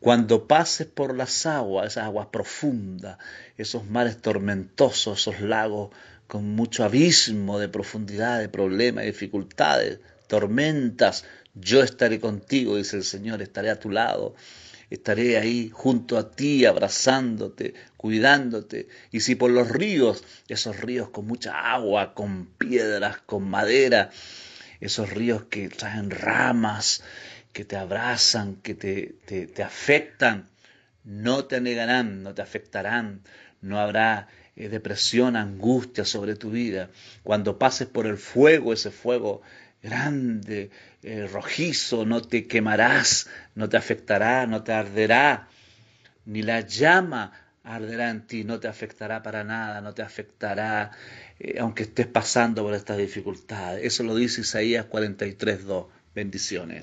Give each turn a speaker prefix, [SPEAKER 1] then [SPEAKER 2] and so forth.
[SPEAKER 1] Cuando pases por las aguas, esas aguas profundas, esos mares tormentosos, esos lagos con mucho abismo de profundidad, de problemas, de dificultades, tormentas, yo estaré contigo, dice el Señor, estaré a tu lado, estaré ahí junto a ti, abrazándote, cuidándote. Y si por los ríos, esos ríos con mucha agua, con piedras, con madera, esos ríos que traen ramas, que te abrazan, que te, te, afectan, no te negarán, no te afectarán, no habrá eh, depresión, angustia sobre tu vida. Cuando pases por el fuego, ese fuego grande, eh, rojizo, no te quemarás, no te afectará, no te arderá, ni la llama arderá en ti, no te afectará para nada, no te afectará, eh, aunque estés pasando por estas dificultades. Eso lo dice Isaías 43.2. Bendiciones.